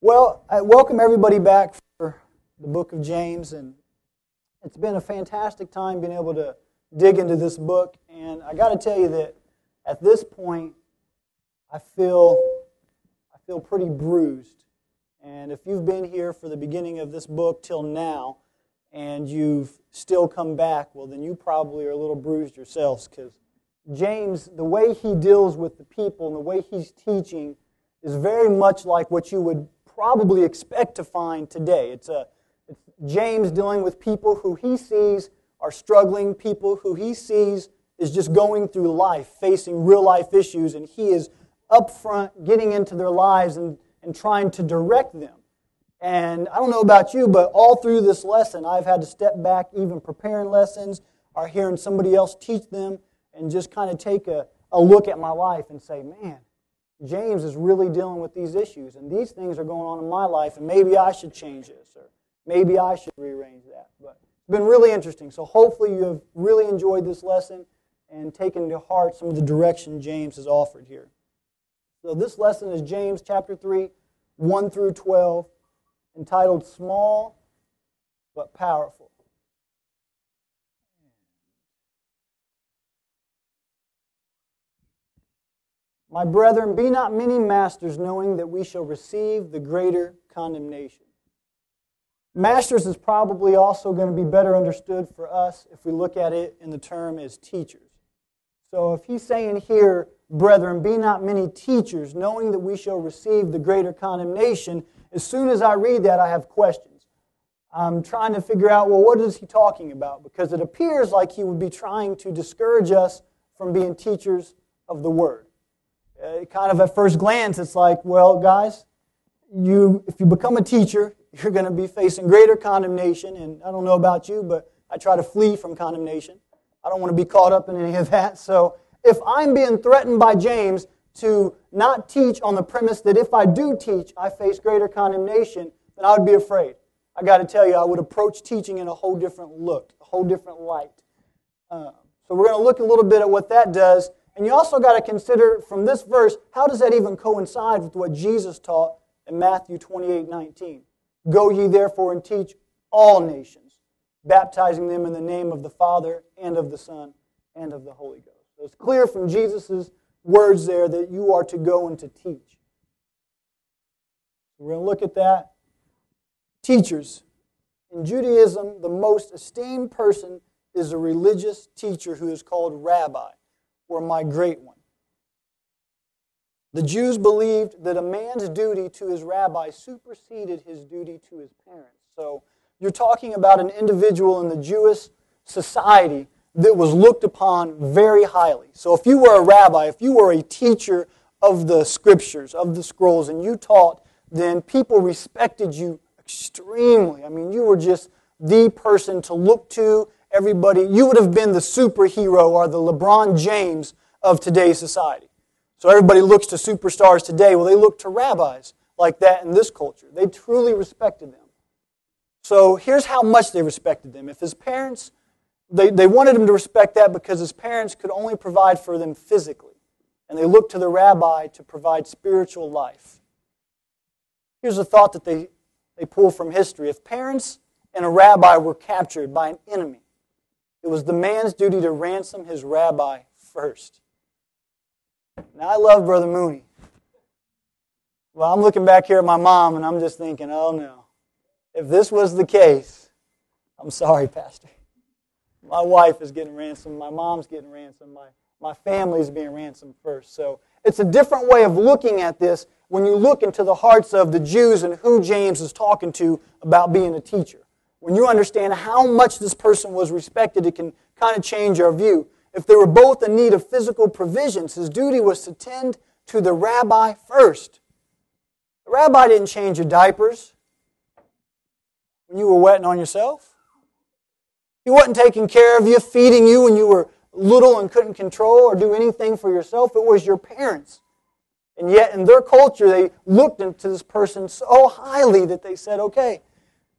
Well, I welcome everybody back for the book of James, and it's been a fantastic time being able to dig into this book. And I got to tell you that at this point, I feel I feel pretty bruised. And if you've been here for the beginning of this book till now, and you've still come back, well, then you probably are a little bruised yourselves because James, the way he deals with the people and the way he's teaching is very much like what you would probably expect to find today. It's, a, it's James dealing with people who he sees are struggling, people who he sees is just going through life, facing real life issues, and he is up front getting into their lives and, and trying to direct them. And I don't know about you, but all through this lesson, I've had to step back, even preparing lessons, or hearing somebody else teach them, and just kind of take a, a look at my life and say, man, James is really dealing with these issues, and these things are going on in my life, and maybe I should change this, or maybe I should rearrange that. But it's been really interesting. So hopefully you have really enjoyed this lesson and taken to heart some of the direction James has offered here. So this lesson is James chapter 3, 1 through 12, entitled Small but Powerful. My brethren, be not many masters, knowing that we shall receive the greater condemnation. Masters is probably also going to be better understood for us if we look at it in the term as teachers. So if he's saying here, brethren, be not many teachers, knowing that we shall receive the greater condemnation, as soon as I read that, I have questions. I'm trying to figure out, well, what is he talking about? Because it appears like he would be trying to discourage us from being teachers of the word uh, kind of at first glance, it's like, well, guys, you if you become a teacher, you're going to be facing greater condemnation. And I don't know about you, but I try to flee from condemnation. I don't want to be caught up in any of that. So if I'm being threatened by James to not teach on the premise that if I do teach, I face greater condemnation, then I would be afraid. I got to tell you, I would approach teaching in a whole different look, a whole different light. Uh, so we're going to look a little bit at what that does and you also got to consider from this verse, how does that even coincide with what Jesus taught in Matthew 28 19? Go ye therefore and teach all nations, baptizing them in the name of the Father and of the Son and of the Holy Ghost. So it's clear from Jesus' words there that you are to go and to teach. We're going to look at that. Teachers. In Judaism, the most esteemed person is a religious teacher who is called rabbi or my great one. The Jews believed that a man's duty to his rabbi superseded his duty to his parents. So you're talking about an individual in the Jewish society that was looked upon very highly. So if you were a rabbi, if you were a teacher of the scriptures, of the scrolls, and you taught, then people respected you extremely. I mean, you were just the person to look to everybody, you would have been the superhero or the LeBron James of today's society. So everybody looks to superstars today. Well, they look to rabbis like that in this culture. They truly respected them. So here's how much they respected them. If his parents, they, they wanted him to respect that because his parents could only provide for them physically. And they looked to the rabbi to provide spiritual life. Here's a thought that they, they pull from history. If parents and a rabbi were captured by an enemy, it was the man's duty to ransom his rabbi first. Now, I love Brother Mooney. Well, I'm looking back here at my mom and I'm just thinking, oh no. If this was the case, I'm sorry, Pastor. My wife is getting ransomed. My mom's getting ransomed. My, my family's being ransomed first. So it's a different way of looking at this when you look into the hearts of the Jews and who James is talking to about being a teacher. When you understand how much this person was respected, it can kind of change our view. If they were both in need of physical provisions, his duty was to tend to the rabbi first. The rabbi didn't change your diapers when you were wetting on yourself. He wasn't taking care of you, feeding you when you were little and couldn't control or do anything for yourself. It was your parents. And yet, in their culture, they looked into this person so highly that they said, okay,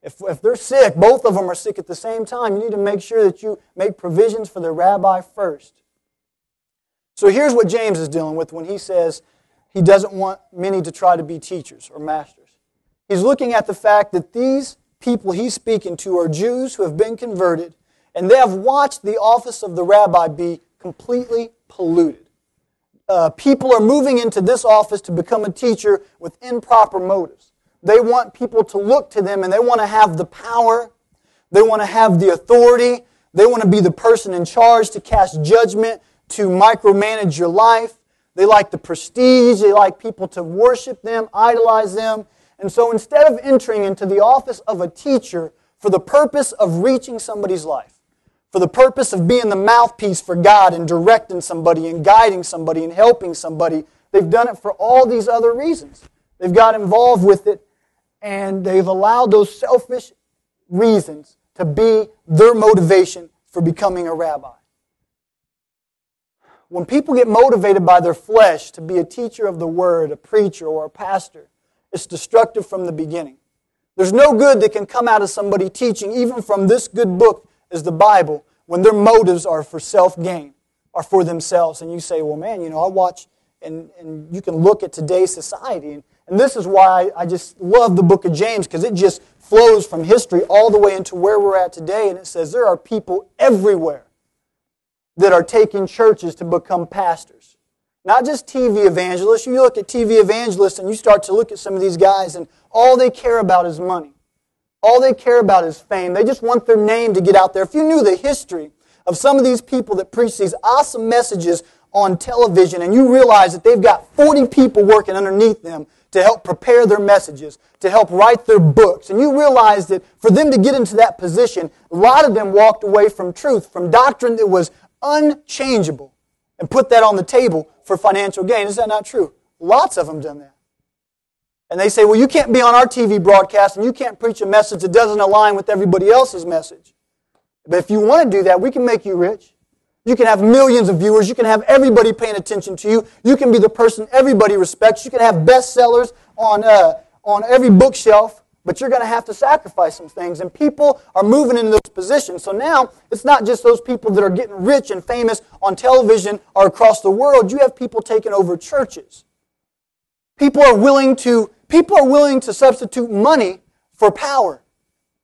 if, if they're sick, both of them are sick at the same time, you need to make sure that you make provisions for the rabbi first. So here's what James is dealing with when he says he doesn't want many to try to be teachers or masters. He's looking at the fact that these people he's speaking to are Jews who have been converted, and they have watched the office of the rabbi be completely polluted. Uh, people are moving into this office to become a teacher with improper motives. They want people to look to them and they want to have the power, they want to have the authority, they want to be the person in charge to cast judgment, to micromanage your life. They like the prestige, they like people to worship them, idolize them. And so instead of entering into the office of a teacher for the purpose of reaching somebody's life, for the purpose of being the mouthpiece for God and directing somebody and guiding somebody and helping somebody, they've done it for all these other reasons. They've got involved with it and they've allowed those selfish reasons to be their motivation for becoming a rabbi. When people get motivated by their flesh to be a teacher of the word, a preacher, or a pastor, it's destructive from the beginning. There's no good that can come out of somebody teaching, even from this good book as the Bible, when their motives are for self gain, are for themselves. And you say, well, man, you know, I watch, and, and you can look at today's society. And, and this is why I just love the book of James, because it just flows from history all the way into where we're at today. And it says there are people everywhere that are taking churches to become pastors. Not just TV evangelists. You look at TV evangelists and you start to look at some of these guys, and all they care about is money. All they care about is fame. They just want their name to get out there. If you knew the history of some of these people that preach these awesome messages on television and you realize that they've got 40 people working underneath them to help prepare their messages, to help write their books, and you realize that for them to get into that position, a lot of them walked away from truth, from doctrine that was unchangeable, and put that on the table for financial gain. Is that not true? Lots of them done that. And they say, well, you can't be on our TV broadcast and you can't preach a message that doesn't align with everybody else's message. But if you want to do that, we can make you rich. You can have millions of viewers. You can have everybody paying attention to you. You can be the person everybody respects. You can have bestsellers on, uh, on every bookshelf, but you're going to have to sacrifice some things. And people are moving into those positions. So now it's not just those people that are getting rich and famous on television or across the world. You have people taking over churches. People are willing to People are willing to substitute money for power.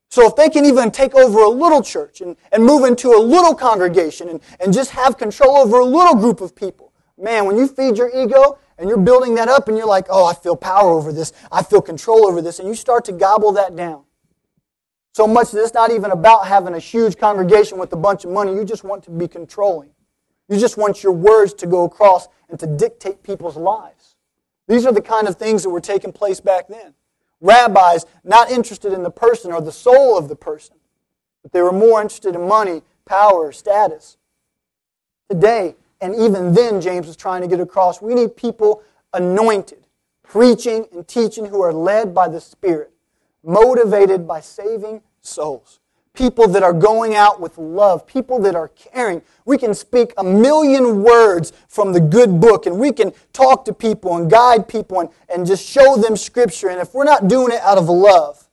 So if they can even take over a little church and, and move into a little congregation and, and just have control over a little group of people, man, when you feed your ego and you're building that up and you're like, oh, I feel power over this, I feel control over this, and you start to gobble that down. So much that it's not even about having a huge congregation with a bunch of money. You just want to be controlling. You just want your words to go across and to dictate people's lives. These are the kind of things that were taking place back then. Rabbis not interested in the person or the soul of the person, but they were more interested in money, power, status. Today, and even then, James was trying to get across, we need people anointed, preaching and teaching who are led by the Spirit, motivated by saving souls people that are going out with love, people that are caring. We can speak a million words from the good book and we can talk to people and guide people and, and just show them scripture. And if we're not doing it out of love,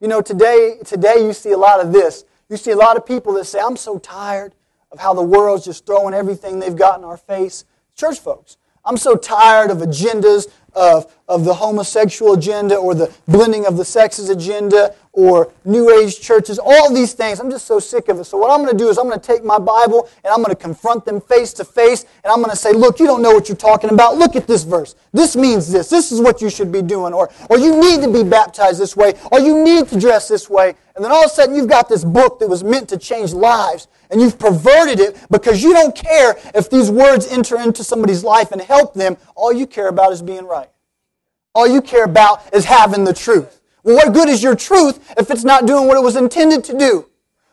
you know, today, today you see a lot of this. You see a lot of people that say, I'm so tired of how the world's just throwing everything they've got in our face. Church folks, I'm so tired of agendas of, of the homosexual agenda or the blending of the sexes agenda or New Age churches, all these things. I'm just so sick of it. So, what I'm going to do is I'm going to take my Bible and I'm going to confront them face to face and I'm going to say, Look, you don't know what you're talking about. Look at this verse. This means this. This is what you should be doing. Or, or you need to be baptized this way. Or you need to dress this way. And then all of a sudden, you've got this book that was meant to change lives and you've perverted it because you don't care if these words enter into somebody's life and help them. All you care about is being right. All you care about is having the truth. Well, what good is your truth if it's not doing what it was intended to do?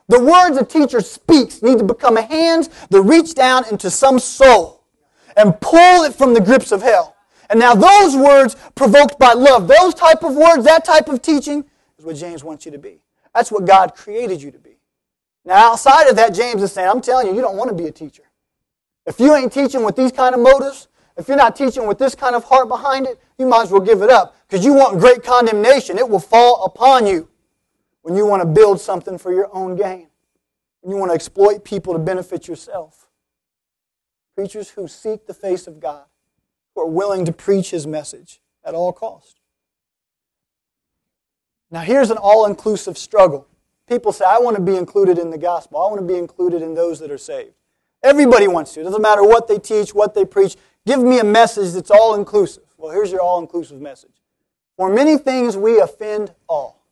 The words a teacher speaks need to become hands that reach down into some soul and pull it from the grips of hell. And now those words provoked by love, those type of words, that type of teaching is what James wants you to be. That's what God created you to be. Now, outside of that, James is saying, I'm telling you, you don't want to be a teacher. If you ain't teaching with these kind of motives, if you're not teaching with this kind of heart behind it, you might as well give it up because you want great condemnation. It will fall upon you when you want to build something for your own gain. When you want to exploit people to benefit yourself. Preachers who seek the face of God, who are willing to preach His message at all cost. Now, here's an all inclusive struggle. People say, I want to be included in the gospel. I want to be included in those that are saved. Everybody wants to. It doesn't matter what they teach, what they preach. Give me a message that's all inclusive. Well, here's your all inclusive message. For many things we offend all.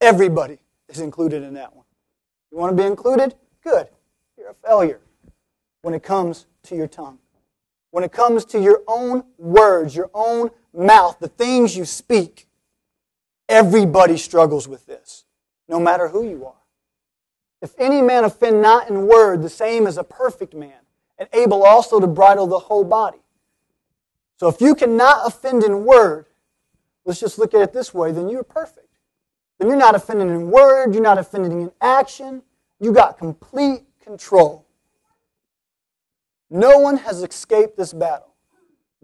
Everybody is included in that one. You want to be included? Good. You're a failure when it comes to your tongue. When it comes to your own words, your own mouth, the things you speak, everybody struggles with this, no matter who you are. If any man offend not in word, the same as a perfect man, and able also to bridle the whole body. So if you cannot offend in word, let's just look at it this way, then you're perfect. Then you're not offending in word, you're not offending in action, you got complete control. No one has escaped this battle.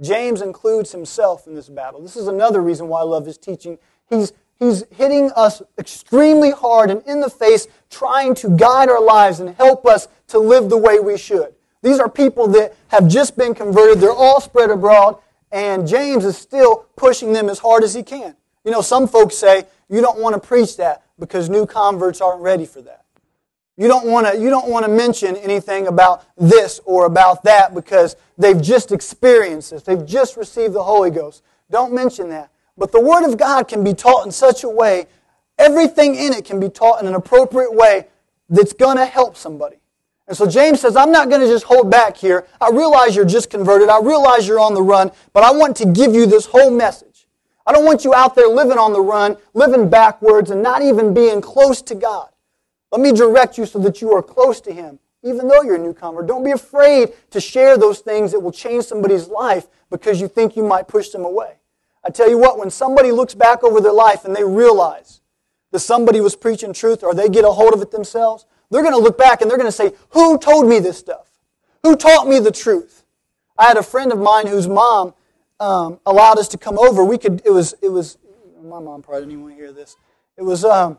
James includes himself in this battle. This is another reason why I love his teaching. He's, he's hitting us extremely hard and in the face, trying to guide our lives and help us to live the way we should. These are people that have just been converted. They're all spread abroad, and James is still pushing them as hard as he can. You know, some folks say you don't want to preach that because new converts aren't ready for that. You don't want to you don't want to mention anything about this or about that because they've just experienced this. They've just received the Holy Ghost. Don't mention that. But the Word of God can be taught in such a way, everything in it can be taught in an appropriate way that's going to help somebody. And so James says, I'm not going to just hold back here. I realize you're just converted. I realize you're on the run, but I want to give you this whole message. I don't want you out there living on the run, living backwards, and not even being close to God. Let me direct you so that you are close to Him, even though you're a newcomer. Don't be afraid to share those things that will change somebody's life because you think you might push them away. I tell you what, when somebody looks back over their life and they realize that somebody was preaching truth or they get a hold of it themselves, they're going to look back and they're going to say, Who told me this stuff? Who taught me the truth? I had a friend of mine whose mom um, allowed us to come over. We could, it was, it was, my mom probably didn't even want to hear this. It was, um,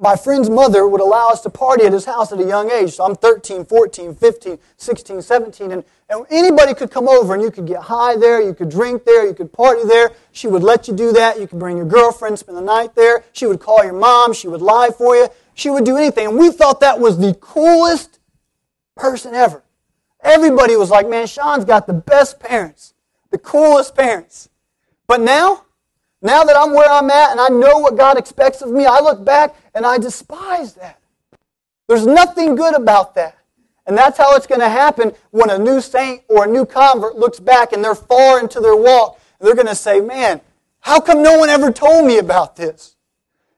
my friend's mother would allow us to party at his house at a young age. So I'm 13, 14, 15, 16, 17, and, and anybody could come over and you could get high there, you could drink there, you could party there. She would let you do that. You could bring your girlfriend, spend the night there. She would call your mom, she would lie for you, she would do anything. And we thought that was the coolest person ever. Everybody was like, man, Sean's got the best parents, the coolest parents. But now, now that I'm where I'm at and I know what God expects of me, I look back and I despise that. There's nothing good about that. And that's how it's going to happen when a new saint or a new convert looks back and they're far into their walk. They're going to say, man, how come no one ever told me about this?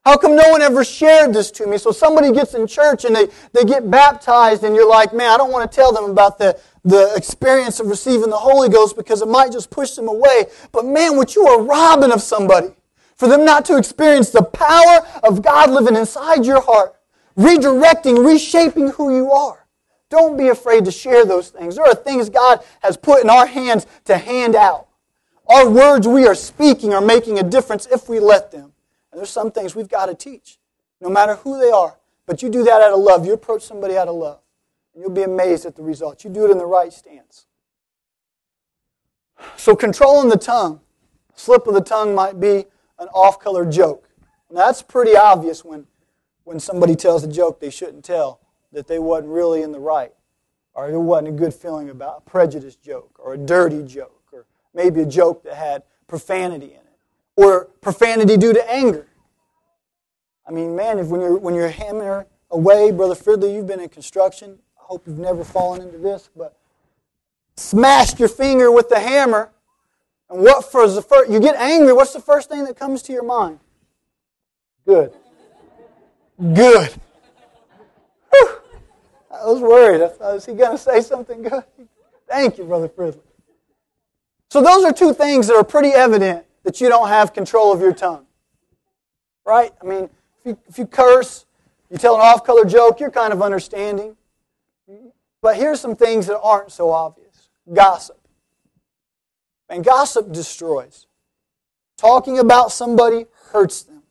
How come no one ever shared this to me? So somebody gets in church and they, they get baptized and you're like, man, I don't want to tell them about the, the experience of receiving the Holy Ghost because it might just push them away. But man, what you are robbing of somebody for them not to experience the power of God living inside your heart, redirecting, reshaping who you are. Don't be afraid to share those things. There are things God has put in our hands to hand out. Our words we are speaking are making a difference if we let them. And there's some things we've got to teach, no matter who they are. But you do that out of love. You approach somebody out of love. And you'll be amazed at the results. You do it in the right stance. So, controlling the tongue, slip of the tongue might be an off color joke. Now, that's pretty obvious when, when somebody tells a joke they shouldn't tell, that they wasn't really in the right, or there wasn't a good feeling about a prejudice joke, or a dirty joke, or maybe a joke that had profanity in it, or profanity due to anger. I mean, man, if when you're, when you're hammering away, Brother Fridley, you've been in construction, I hope you've never fallen into this, but smashed your finger with the hammer, and what for the first, you get angry, what's the first thing that comes to your mind? Good. Good. Whew. I was worried. I thought, is he going to say something good? Thank you, Brother Fridley. So those are two things that are pretty evident that you don't have control of your tongue. Right? I mean, if you, if you curse, you tell an off-color joke, you're kind of understanding. But here's some things that aren't so obvious gossip. And gossip destroys. Talking about somebody hurts them.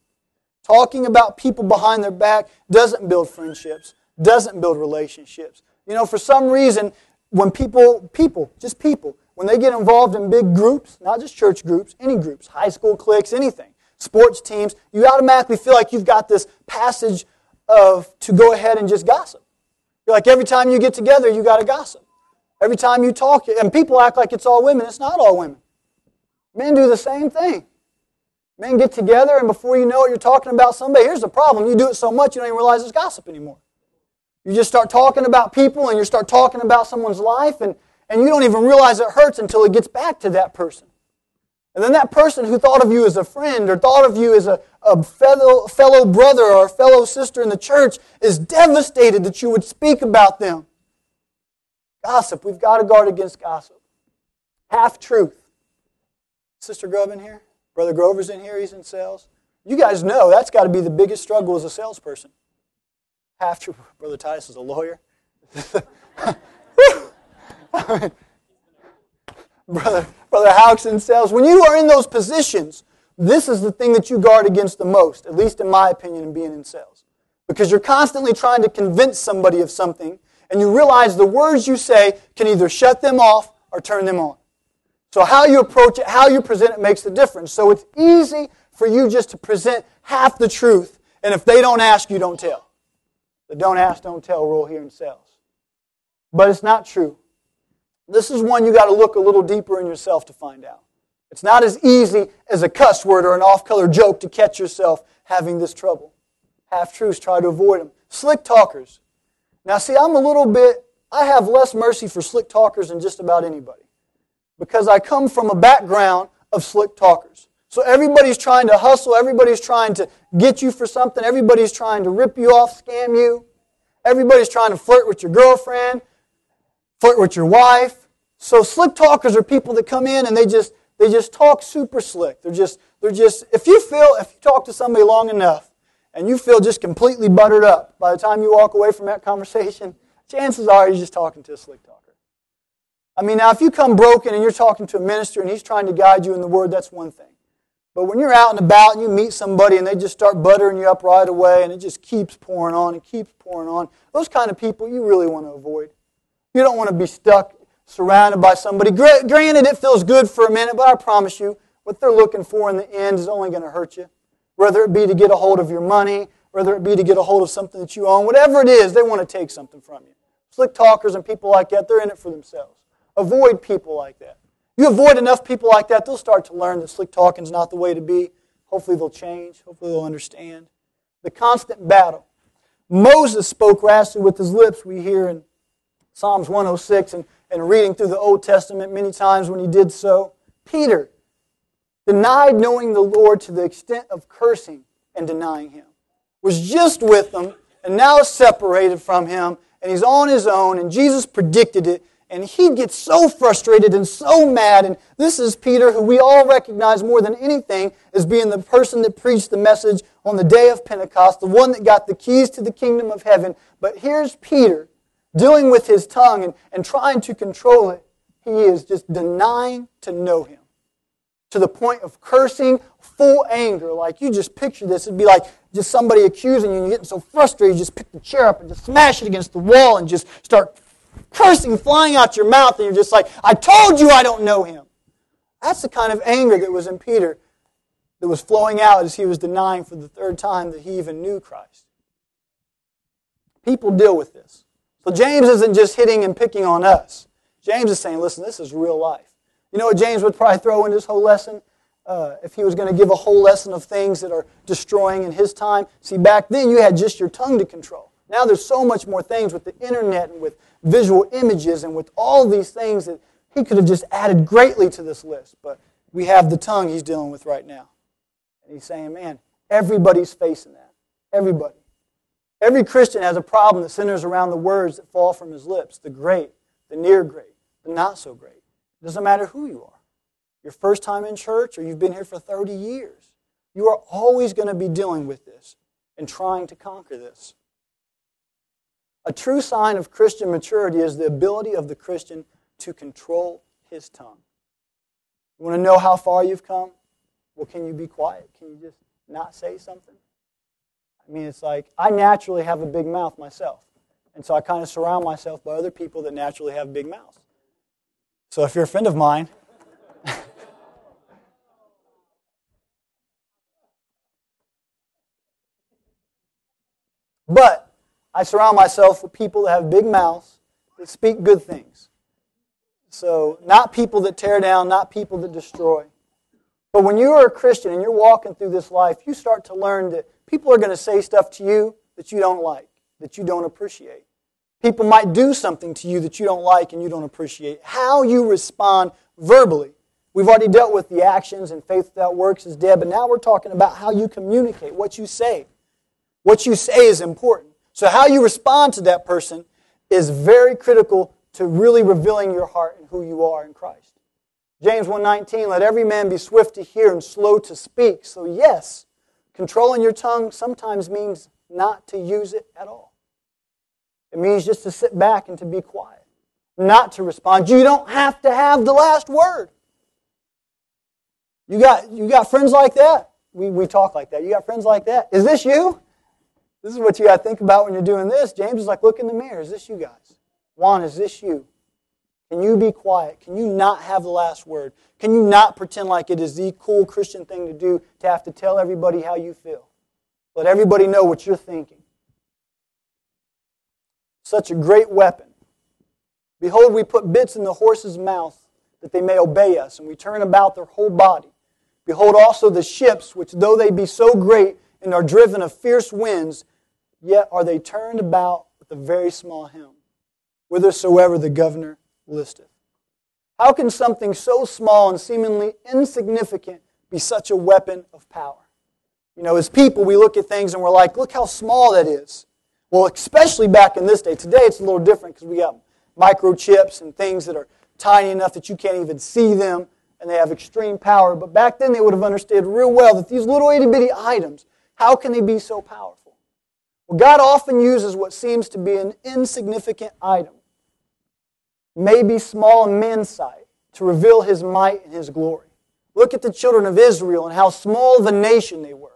Talking about people behind their back doesn't build friendships, doesn't build relationships. You know, for some reason, when people, people, just people, when they get involved in big groups, not just church groups, any groups, high school cliques, anything, sports teams, you automatically feel like you've got this passage of to go ahead and just gossip. You're like every time you get together, you got to gossip. Every time you talk, and people act like it's all women. It's not all women. Men do the same thing. Men get together, and before you know it, you're talking about somebody. Here's the problem you do it so much, you don't even realize it's gossip anymore. You just start talking about people, and you start talking about someone's life, and, and you don't even realize it hurts until it gets back to that person. And then that person who thought of you as a friend or thought of you as a, a fellow, fellow brother or a fellow sister in the church is devastated that you would speak about them. Gossip. We've got to guard against gossip. Half truth. Sister Grove in here? Brother Grover's in here. He's in sales. You guys know that's got to be the biggest struggle as a salesperson. Half truth. Brother Titus is a lawyer. Brother, Brother in sales. When you are in those positions, this is the thing that you guard against the most, at least in my opinion, in being in sales. Because you're constantly trying to convince somebody of something, and you realize the words you say can either shut them off or turn them on. So how you approach it, how you present it makes the difference. So it's easy for you just to present half the truth, and if they don't ask, you don't tell. The don't ask, don't tell rule here in sales. But it's not true. This is one you got to look a little deeper in yourself to find out. It's not as easy as a cuss word or an off color joke to catch yourself having this trouble. Half truths, try to avoid them. Slick talkers. Now, see, I'm a little bit, I have less mercy for slick talkers than just about anybody because I come from a background of slick talkers. So everybody's trying to hustle, everybody's trying to get you for something, everybody's trying to rip you off, scam you, everybody's trying to flirt with your girlfriend, flirt with your wife. So slick talkers are people that come in and they just they just talk super slick. They're just they're just if you feel if you talk to somebody long enough and you feel just completely buttered up by the time you walk away from that conversation, chances are you're just talking to a slick talker. I mean, now if you come broken and you're talking to a minister and he's trying to guide you in the word, that's one thing. But when you're out and about and you meet somebody and they just start buttering you up right away and it just keeps pouring on and keeps pouring on, those kind of people you really want to avoid. You don't want to be stuck surrounded by somebody. Granted, it feels good for a minute, but I promise you, what they're looking for in the end is only going to hurt you. Whether it be to get a hold of your money, whether it be to get a hold of something that you own, whatever it is, they want to take something from you. Slick talkers and people like that, they're in it for themselves. Avoid people like that. You avoid enough people like that, they'll start to learn that slick talking is not the way to be. Hopefully, they'll change. Hopefully, they'll understand. The constant battle. Moses spoke rashly with his lips, we hear in Psalms 106 and, and reading through the Old Testament many times when he did so. Peter denied knowing the Lord to the extent of cursing and denying him. Was just with them and now is separated from him and he's on his own and Jesus predicted it and he'd get so frustrated and so mad. And this is Peter, who we all recognize more than anything as being the person that preached the message on the day of Pentecost, the one that got the keys to the kingdom of heaven. But here's Peter dealing with his tongue and, and trying to control it. He is just denying to know him to the point of cursing, full anger. Like you just picture this. It'd be like just somebody accusing you and you're getting so frustrated, you just pick the chair up and just smash it against the wall and just start cursing flying out your mouth, and you're just like, I told you I don't know him. That's the kind of anger that was in Peter that was flowing out as he was denying for the third time that he even knew Christ. People deal with this. So James isn't just hitting and picking on us. James is saying, listen, this is real life. You know what James would probably throw in this whole lesson? Uh, if he was going to give a whole lesson of things that are destroying in his time. See, back then you had just your tongue to control. Now there's so much more things with the internet and with visual images and with all these things that he could have just added greatly to this list. But we have the tongue he's dealing with right now. And he's saying, man, everybody's facing that. Everybody. Every Christian has a problem that centers around the words that fall from his lips the great, the near great, the not so great. It doesn't matter who you are. Your first time in church or you've been here for 30 years. You are always going to be dealing with this and trying to conquer this. A true sign of Christian maturity is the ability of the Christian to control his tongue. You want to know how far you've come? Well, can you be quiet? Can you just not say something? I mean, it's like I naturally have a big mouth myself. And so I kind of surround myself by other people that naturally have big mouths. So if you're a friend of mine, but I surround myself with people that have big mouths that speak good things. So, not people that tear down, not people that destroy. But when you are a Christian and you're walking through this life, you start to learn that people are going to say stuff to you that you don't like, that you don't appreciate. People might do something to you that you don't like and you don't appreciate. How you respond verbally. We've already dealt with the actions and faith without works is dead, but now we're talking about how you communicate, what you say. What you say is important. So how you respond to that person is very critical to really revealing your heart and who you are in Christ. James 1:19 let every man be swift to hear and slow to speak. So yes, controlling your tongue sometimes means not to use it at all. It means just to sit back and to be quiet, not to respond. You don't have to have the last word. You got, you got friends like that? We, we talk like that. You got friends like that? Is this you? This is what you got to think about when you're doing this. James is like, look in the mirror. Is this you guys? Juan, is this you? Can you be quiet? Can you not have the last word? Can you not pretend like it is the cool Christian thing to do to have to tell everybody how you feel? Let everybody know what you're thinking. Such a great weapon. Behold, we put bits in the horse's mouth that they may obey us, and we turn about their whole body. Behold also the ships, which though they be so great and are driven of fierce winds, yet are they turned about with a very small helm, whithersoever the governor listeth. How can something so small and seemingly insignificant be such a weapon of power? You know, as people, we look at things and we're like, look how small that is. Well, especially back in this day. Today it's a little different because we got microchips and things that are tiny enough that you can't even see them and they have extreme power. But back then they would have understood real well that these little itty bitty items, how can they be so powerful? Well, God often uses what seems to be an insignificant item, maybe small in man's sight, to reveal his might and his glory. Look at the children of Israel and how small of a nation they were.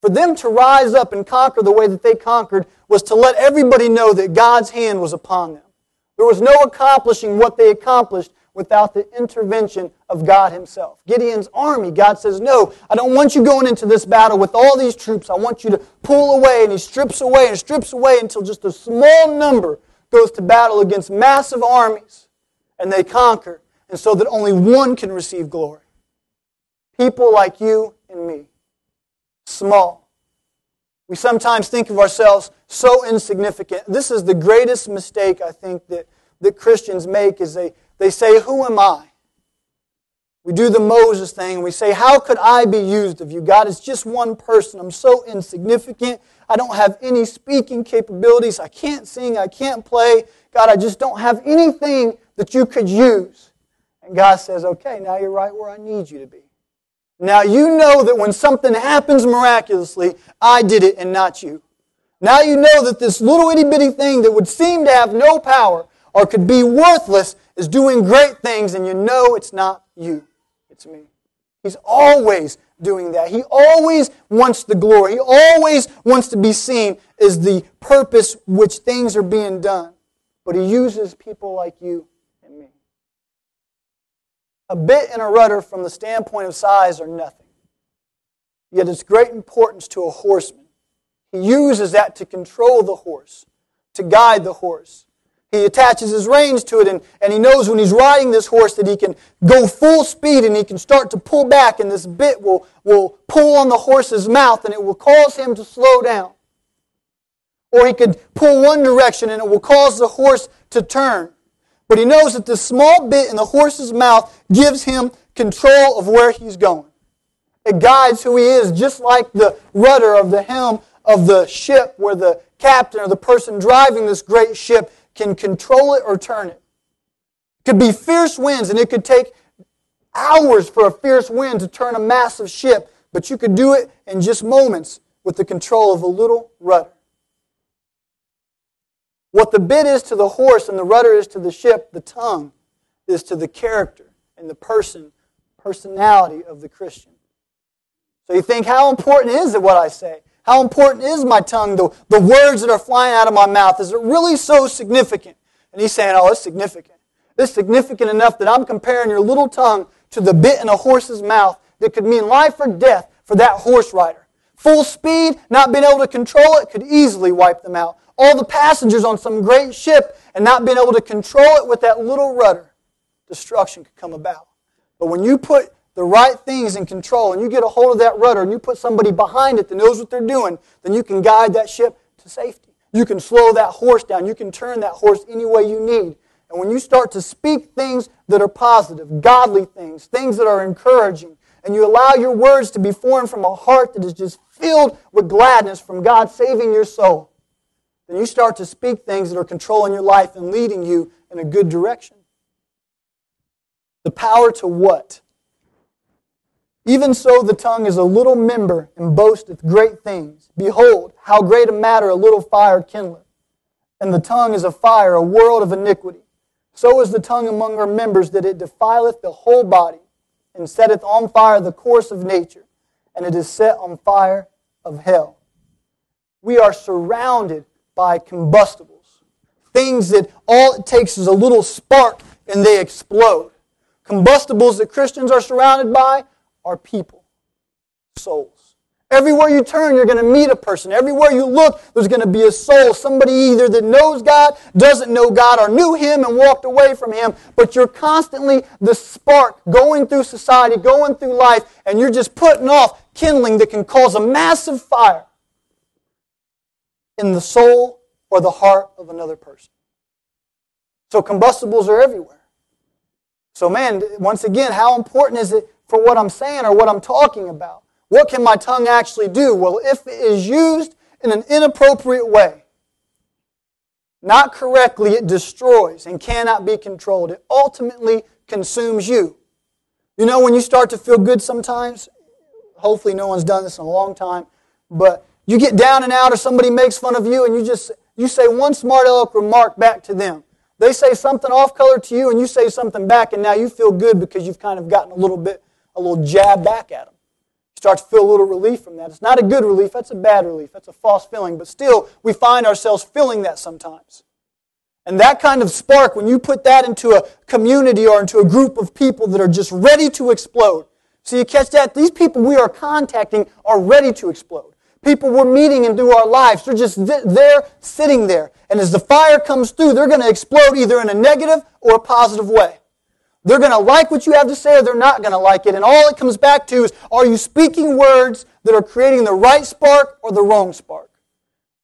For them to rise up and conquer the way that they conquered was to let everybody know that God's hand was upon them. There was no accomplishing what they accomplished without the intervention of God Himself. Gideon's army, God says, No, I don't want you going into this battle with all these troops. I want you to pull away. And he strips away and strips away until just a small number goes to battle against massive armies. And they conquer, and so that only one can receive glory. People like you and me, small. We sometimes think of ourselves so insignificant. This is the greatest mistake I think that, that Christians make is they they say, Who am I? We do the Moses thing and we say, How could I be used of you? God, it's just one person. I'm so insignificant. I don't have any speaking capabilities. I can't sing. I can't play. God, I just don't have anything that you could use. And God says, Okay, now you're right where I need you to be. Now you know that when something happens miraculously, I did it and not you. Now you know that this little itty bitty thing that would seem to have no power or could be worthless is doing great things and you know it's not you, it's me. He's always doing that. He always wants the glory. He always wants to be seen as the purpose which things are being done. But he uses people like you and me. A bit and a rudder from the standpoint of size are nothing. Yet it's great importance to a horseman. He uses that to control the horse, to guide the horse. He attaches his reins to it, and, and he knows when he's riding this horse that he can go full speed and he can start to pull back, and this bit will, will pull on the horse's mouth and it will cause him to slow down. Or he could pull one direction and it will cause the horse to turn. But he knows that this small bit in the horse's mouth gives him control of where he's going. It guides who he is, just like the rudder of the helm of the ship, where the captain or the person driving this great ship can control it or turn it. It could be fierce winds, and it could take hours for a fierce wind to turn a massive ship, but you could do it in just moments with the control of a little rudder. What the bit is to the horse and the rudder is to the ship, the tongue is to the character and the person, personality of the Christian. So you think, how important is it what I say? How important is my tongue? The, the words that are flying out of my mouth. Is it really so significant? And he's saying, oh, it's significant. It's significant enough that I'm comparing your little tongue to the bit in a horse's mouth that could mean life or death for that horse rider. full speed, not being able to control it could easily wipe them out. All the passengers on some great ship and not being able to control it with that little rudder, destruction could come about. But when you put the right things in control and you get a hold of that rudder and you put somebody behind it that knows what they're doing, then you can guide that ship to safety. You can slow that horse down. You can turn that horse any way you need. And when you start to speak things that are positive, godly things, things that are encouraging, and you allow your words to be formed from a heart that is just filled with gladness from God saving your soul, then you start to speak things that are controlling your life and leading you in a good direction. The power to what? Even so, the tongue is a little member and boasteth great things. Behold, how great a matter a little fire kindleth. And the tongue is a fire, a world of iniquity. So is the tongue among her members that it defileth the whole body and setteth on fire the course of nature, and it is set on fire of hell. We are surrounded by combustibles, things that all it takes is a little spark and they explode. Combustibles that Christians are surrounded by are people, souls. Everywhere you turn, you're going to meet a person. Everywhere you look, there's going to be a soul. Somebody either that knows God, doesn't know God, or knew Him and walked away from Him. But you're constantly the spark going through society, going through life, and you're just putting off kindling that can cause a massive fire in the soul or the heart of another person. So combustibles are everywhere. So, man, once again, how important is it for what I'm saying or what I'm talking about? What can my tongue actually do? Well, if it is used in an inappropriate way, not correctly, it destroys and cannot be controlled. It ultimately consumes you. You know, when you start to feel good sometimes, hopefully no one's done this in a long time, but you get down and out or somebody makes fun of you and you just you say one smart aleck remark back to them. They say something off color to you and you say something back and now you feel good because you've kind of gotten a little bit, a little jab back at them start to feel a little relief from that. It's not a good relief, that's a bad relief. That's a false feeling. But still, we find ourselves feeling that sometimes. And that kind of spark, when you put that into a community or into a group of people that are just ready to explode. So you catch that? These people we are contacting are ready to explode. People we're meeting into our lives, they're just there, sitting there. And as the fire comes through, they're going to explode either in a negative or a positive way. They're going to like what you have to say or they're not going to like it. And all it comes back to is are you speaking words that are creating the right spark or the wrong spark?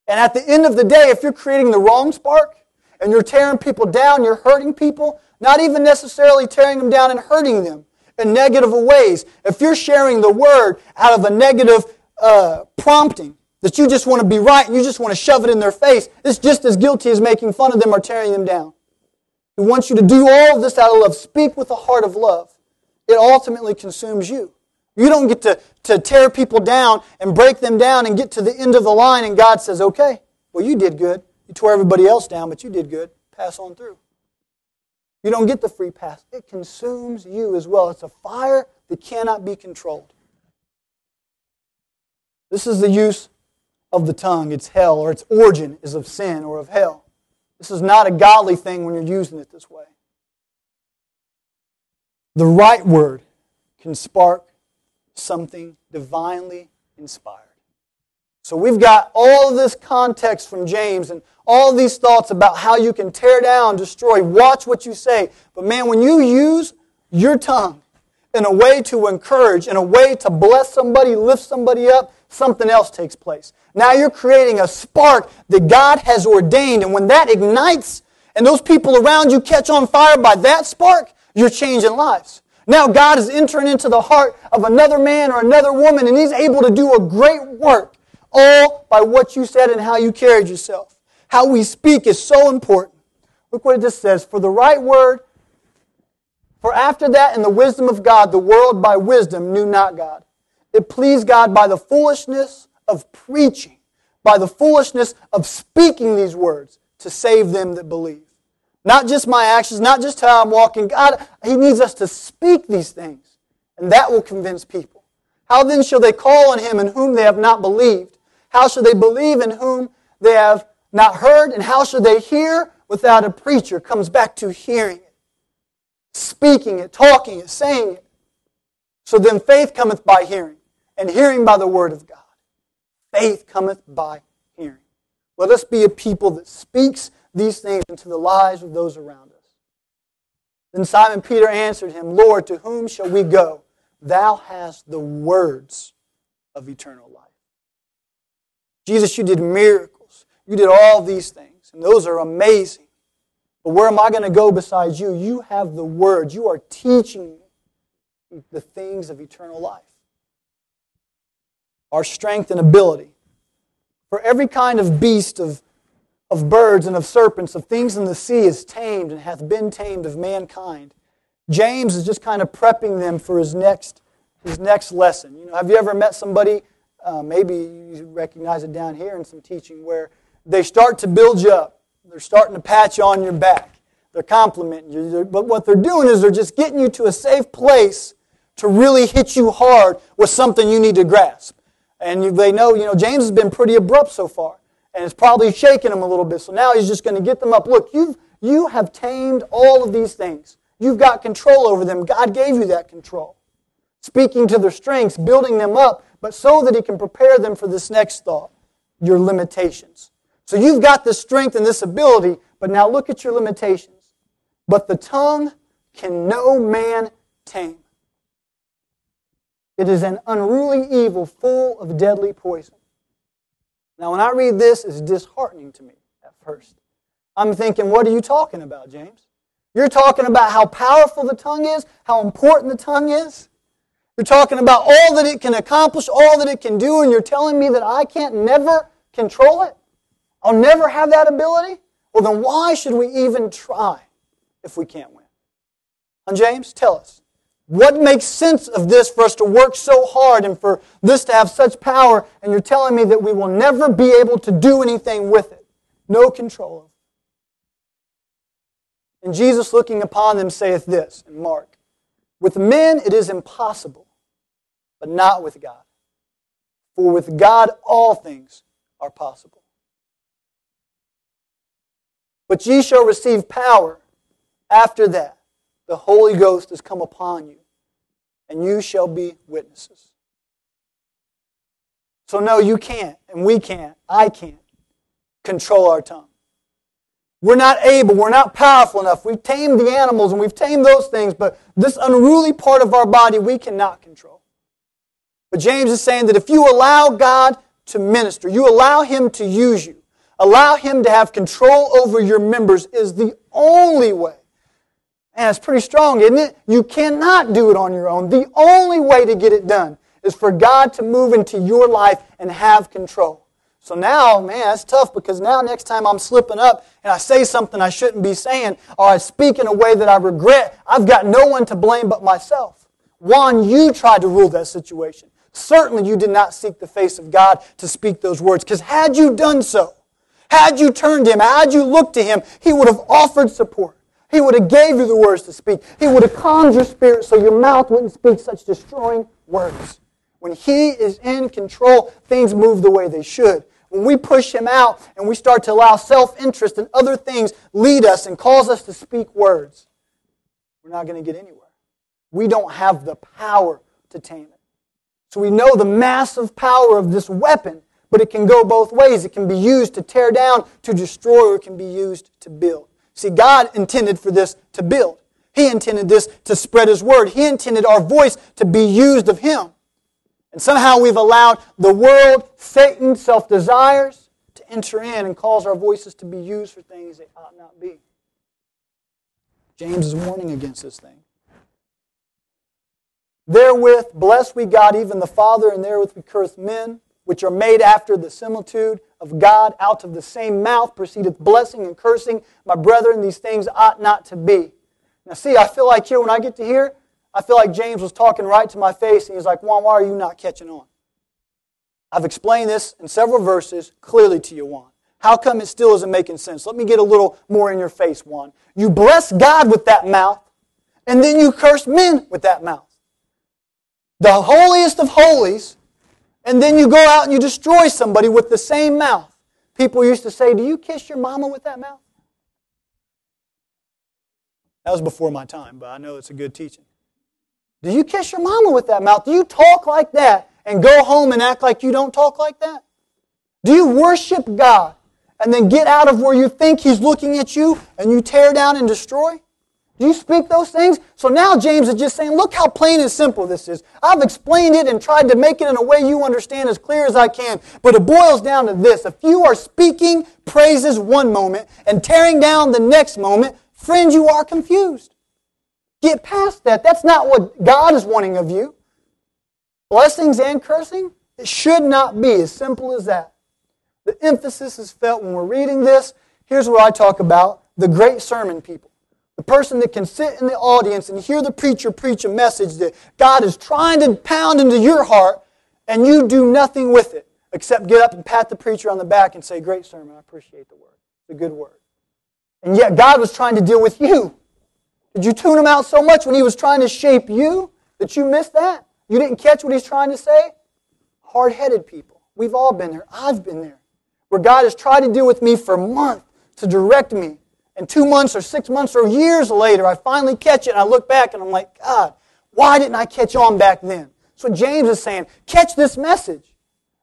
And at the end of the day, if you're creating the wrong spark and you're tearing people down, you're hurting people, not even necessarily tearing them down and hurting them in negative ways. If you're sharing the word out of a negative uh, prompting, that you just want to be right and you just want to shove it in their face, it's just as guilty as making fun of them or tearing them down. He wants you to do all of this out of love. Speak with a heart of love. It ultimately consumes you. You don't get to, to tear people down and break them down and get to the end of the line and God says, okay, well, you did good. You tore everybody else down, but you did good. Pass on through. You don't get the free pass. It consumes you as well. It's a fire that cannot be controlled. This is the use of the tongue. It's hell, or its origin is of sin or of hell. This is not a godly thing when you're using it this way. The right word can spark something divinely inspired. So we've got all of this context from James and all these thoughts about how you can tear down, destroy, watch what you say. But man, when you use your tongue in a way to encourage, in a way to bless somebody, lift somebody up, something else takes place. Now you're creating a spark that God has ordained. And when that ignites and those people around you catch on fire by that spark, you're changing lives. Now God is entering into the heart of another man or another woman and he's able to do a great work all by what you said and how you carried yourself. How we speak is so important. Look what it just says. For the right word, for after that in the wisdom of God, the world by wisdom knew not God. It pleased God by the foolishness of preaching, by the foolishness of speaking these words to save them that believe. Not just my actions, not just how I'm walking. God, He needs us to speak these things, and that will convince people. How then shall they call on Him in whom they have not believed? How shall they believe in whom they have not heard? And how shall they hear without a preacher? Comes back to hearing it, speaking it, talking it, saying it. So then faith cometh by hearing, and hearing by the word of God. faith cometh by hearing. Let us be a people that speaks these things into the lives of those around us. Then Simon Peter answered him, Lord, to whom shall we go? Thou hast the words of eternal life. Jesus, you did miracles. You did all these things, and those are amazing. But where am I going to go besides you? You have the words. You are teaching me the things of eternal life. Our strength and ability. For every kind of beast, of, of birds, and of serpents, of things in the sea is tamed and hath been tamed of mankind. James is just kind of prepping them for his next, his next lesson. You know, have you ever met somebody, uh, maybe you recognize it down here in some teaching, where they start to build you up they're starting to pat you on your back. They're complimenting you. But what they're doing is they're just getting you to a safe place to really hit you hard with something you need to grasp. And they know, you know, James has been pretty abrupt so far. And it's probably shaking them a little bit. So now he's just going to get them up. Look, you've, you have tamed all of these things. You've got control over them. God gave you that control. Speaking to their strengths, building them up, but so that he can prepare them for this next thought your limitations. So you've got this strength and this ability, but now look at your limitations. But the tongue can no man tame. It is an unruly evil full of deadly poison. Now, when I read this, it's disheartening to me at first. I'm thinking, what are you talking about, James? You're talking about how powerful the tongue is, how important the tongue is. You're talking about all that it can accomplish, all that it can do, and you're telling me that I can't never control it? I'll never have that ability? Well, then why should we even try if we can't win? And James, tell us. What makes sense of this for us to work so hard and for this to have such power? And you're telling me that we will never be able to do anything with it. No control of it. And Jesus, looking upon them, saith this in Mark With men it is impossible, but not with God. For with God all things are possible. But ye shall receive power after that the Holy Ghost has come upon you, and you shall be witnesses. So, no, you can't, and we can't, I can't control our tongue. We're not able, we're not powerful enough. We've tamed the animals and we've tamed those things, but this unruly part of our body we cannot control. But James is saying that if you allow God to minister, you allow Him to use you, allow Him to have control over your members is the only way. It's pretty strong, isn't it? You cannot do it on your own. The only way to get it done is for God to move into your life and have control. So now, man, that's tough because now next time I'm slipping up and I say something I shouldn't be saying or I speak in a way that I regret, I've got no one to blame but myself. Juan, you tried to rule that situation. Certainly you did not seek the face of God to speak those words because had you done so, had you turned to him, had you looked to him, he would have offered support. He would have gave you the words to speak. He would have calmed your spirit so your mouth wouldn't speak such destroying words. When he is in control, things move the way they should. When we push him out and we start to allow self-interest and other things lead us and cause us to speak words, we're not going to get anywhere. We don't have the power to tame it. So we know the massive power of this weapon but it can go both ways. It can be used to tear down, to destroy, or it can be used to build. See, God intended for this to build. He intended this to spread His word. He intended our voice to be used of Him. And somehow we've allowed the world, Satan, self desires to enter in and cause our voices to be used for things they ought not be. James is warning against this thing. Therewith bless we God, even the Father, and therewith we curse men which are made after the similitude of God. Out of the same mouth proceedeth blessing and cursing. My brethren, these things ought not to be. Now, see, I feel like here, when I get to here, I feel like James was talking right to my face, and he's like, Juan, why are you not catching on? I've explained this in several verses clearly to you, Juan. How come it still isn't making sense? Let me get a little more in your face, Juan. You bless God with that mouth, and then you curse men with that mouth. The holiest of holies and then you go out and you destroy somebody with the same mouth. People used to say, Do you kiss your mama with that mouth? That was before my time, but I know it's a good teaching. Do you kiss your mama with that mouth? Do you talk like that and go home and act like you don't talk like that? Do you worship God and then get out of where you think He's looking at you and you tear down and destroy? Do you speak those things? So now James is just saying, look how plain and simple this is. I've explained it and tried to make it in a way you understand as clear as I can. But it boils down to this. If you are speaking praises one moment and tearing down the next moment, friends, you are confused. Get past that. That's not what God is wanting of you. Blessings and cursing, it should not be as simple as that. The emphasis is felt when we're reading this. Here's what I talk about the great sermon people. The person that can sit in the audience and hear the preacher preach a message that God is trying to pound into your heart and you do nothing with it except get up and pat the preacher on the back and say, Great sermon, I appreciate the word. It's a good word. And yet God was trying to deal with you. Did you tune him out so much when he was trying to shape you that you missed that? You didn't catch what he's trying to say? Hard headed people. We've all been there. I've been there. Where God has tried to deal with me for months to direct me and two months or six months or years later, I finally catch it and I look back and I'm like, God, why didn't I catch on back then? That's what James is saying. Catch this message.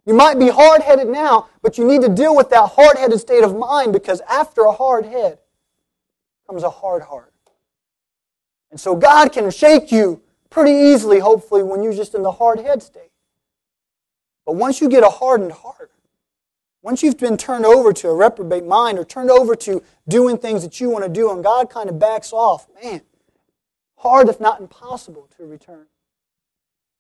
You might be hard headed now, but you need to deal with that hard headed state of mind because after a hard head comes a hard heart. And so God can shake you pretty easily, hopefully, when you're just in the hard head state. But once you get a hardened heart, once you've been turned over to a reprobate mind or turned over to doing things that you want to do and God kind of backs off, man, hard if not impossible to return.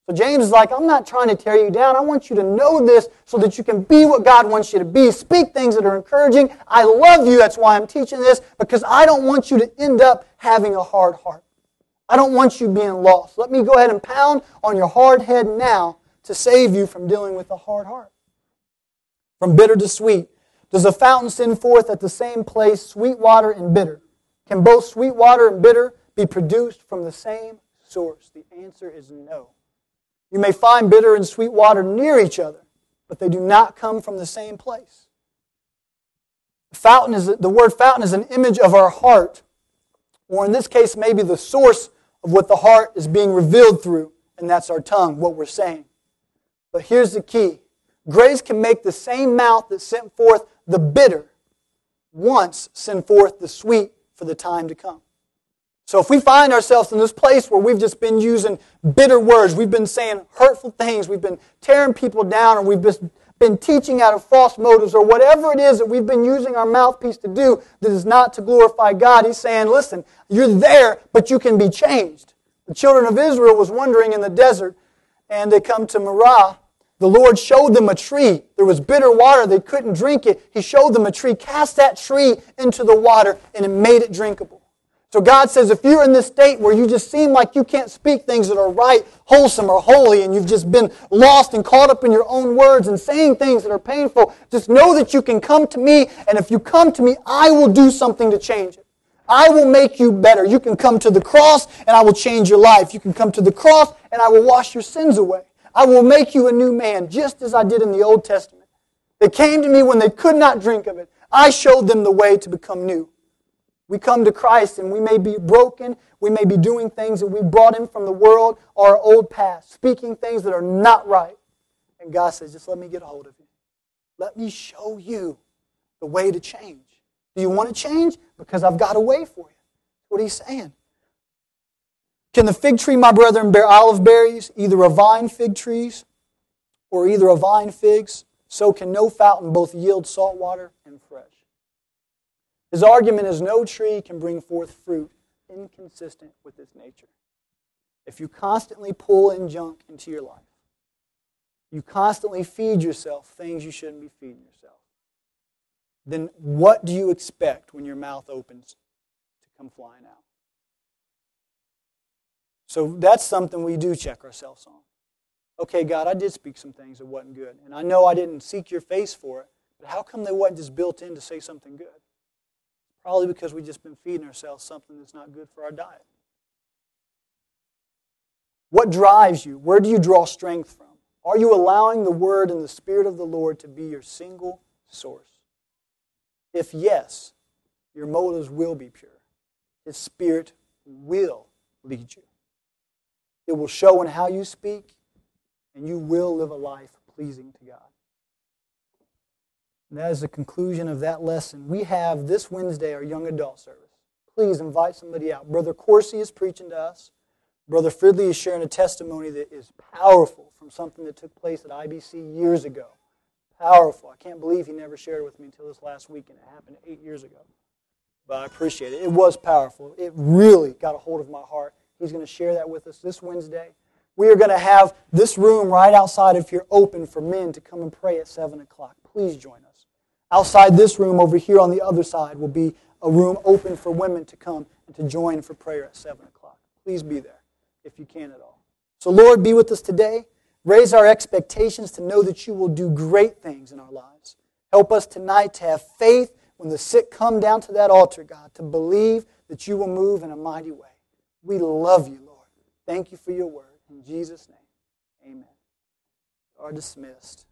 So James is like, I'm not trying to tear you down. I want you to know this so that you can be what God wants you to be. Speak things that are encouraging. I love you. That's why I'm teaching this because I don't want you to end up having a hard heart. I don't want you being lost. Let me go ahead and pound on your hard head now to save you from dealing with a hard heart from bitter to sweet? Does a fountain send forth at the same place sweet water and bitter? Can both sweet water and bitter be produced from the same source? The answer is no. You may find bitter and sweet water near each other, but they do not come from the same place. The fountain is the word fountain is an image of our heart, or in this case, maybe the source of what the heart is being revealed through, and that's our tongue, what we're saying. But here's the key Grace can make the same mouth that sent forth the bitter once send forth the sweet for the time to come. So if we find ourselves in this place where we've just been using bitter words, we've been saying hurtful things, we've been tearing people down, or we've just been teaching out of false motives, or whatever it is that we've been using our mouthpiece to do that is not to glorify God, He's saying, listen, you're there, but you can be changed. The children of Israel was wandering in the desert, and they come to Marah, the Lord showed them a tree. There was bitter water. They couldn't drink it. He showed them a tree. Cast that tree into the water, and it made it drinkable. So God says, if you're in this state where you just seem like you can't speak things that are right, wholesome, or holy, and you've just been lost and caught up in your own words and saying things that are painful, just know that you can come to me, and if you come to me, I will do something to change it. I will make you better. You can come to the cross, and I will change your life. You can come to the cross, and I will wash your sins away. I will make you a new man, just as I did in the Old Testament. They came to me when they could not drink of it. I showed them the way to become new. We come to Christ and we may be broken. We may be doing things that we brought in from the world or our old past, speaking things that are not right. And God says, just let me get a hold of you. Let me show you the way to change. Do you want to change? Because I've got a way for you. What you saying? Can the fig tree, my brethren, bear olive berries, either a vine fig trees or either a vine figs? So can no fountain both yield salt water and fresh. His argument is no tree can bring forth fruit inconsistent with its nature. If you constantly pull in junk into your life, you constantly feed yourself things you shouldn't be feeding yourself, then what do you expect when your mouth opens to come flying out? So that's something we do check ourselves on. Okay, God, I did speak some things that wasn't good. And I know I didn't seek your face for it, but how come they wasn't just built in to say something good? Probably because we've just been feeding ourselves something that's not good for our diet. What drives you? Where do you draw strength from? Are you allowing the Word and the Spirit of the Lord to be your single source? If yes, your motives will be pure. His Spirit will lead you. It will show in how you speak, and you will live a life pleasing to God. And that is the conclusion of that lesson. We have this Wednesday our young adult service. Please invite somebody out. Brother Corsi is preaching to us. Brother Fridley is sharing a testimony that is powerful from something that took place at IBC years ago. Powerful. I can't believe he never shared it with me until this last week, and it happened eight years ago. But I appreciate it. It was powerful. It really got a hold of my heart. He's going to share that with us this Wednesday. We are going to have this room right outside of here open for men to come and pray at 7 o'clock. Please join us. Outside this room, over here on the other side, will be a room open for women to come and to join for prayer at 7 o'clock. Please be there if you can at all. So, Lord, be with us today. Raise our expectations to know that you will do great things in our lives. Help us tonight to have faith when the sick come down to that altar, God, to believe that you will move in a mighty way. We love you, Lord. Thank you for your word. In Jesus' name, amen. You are dismissed.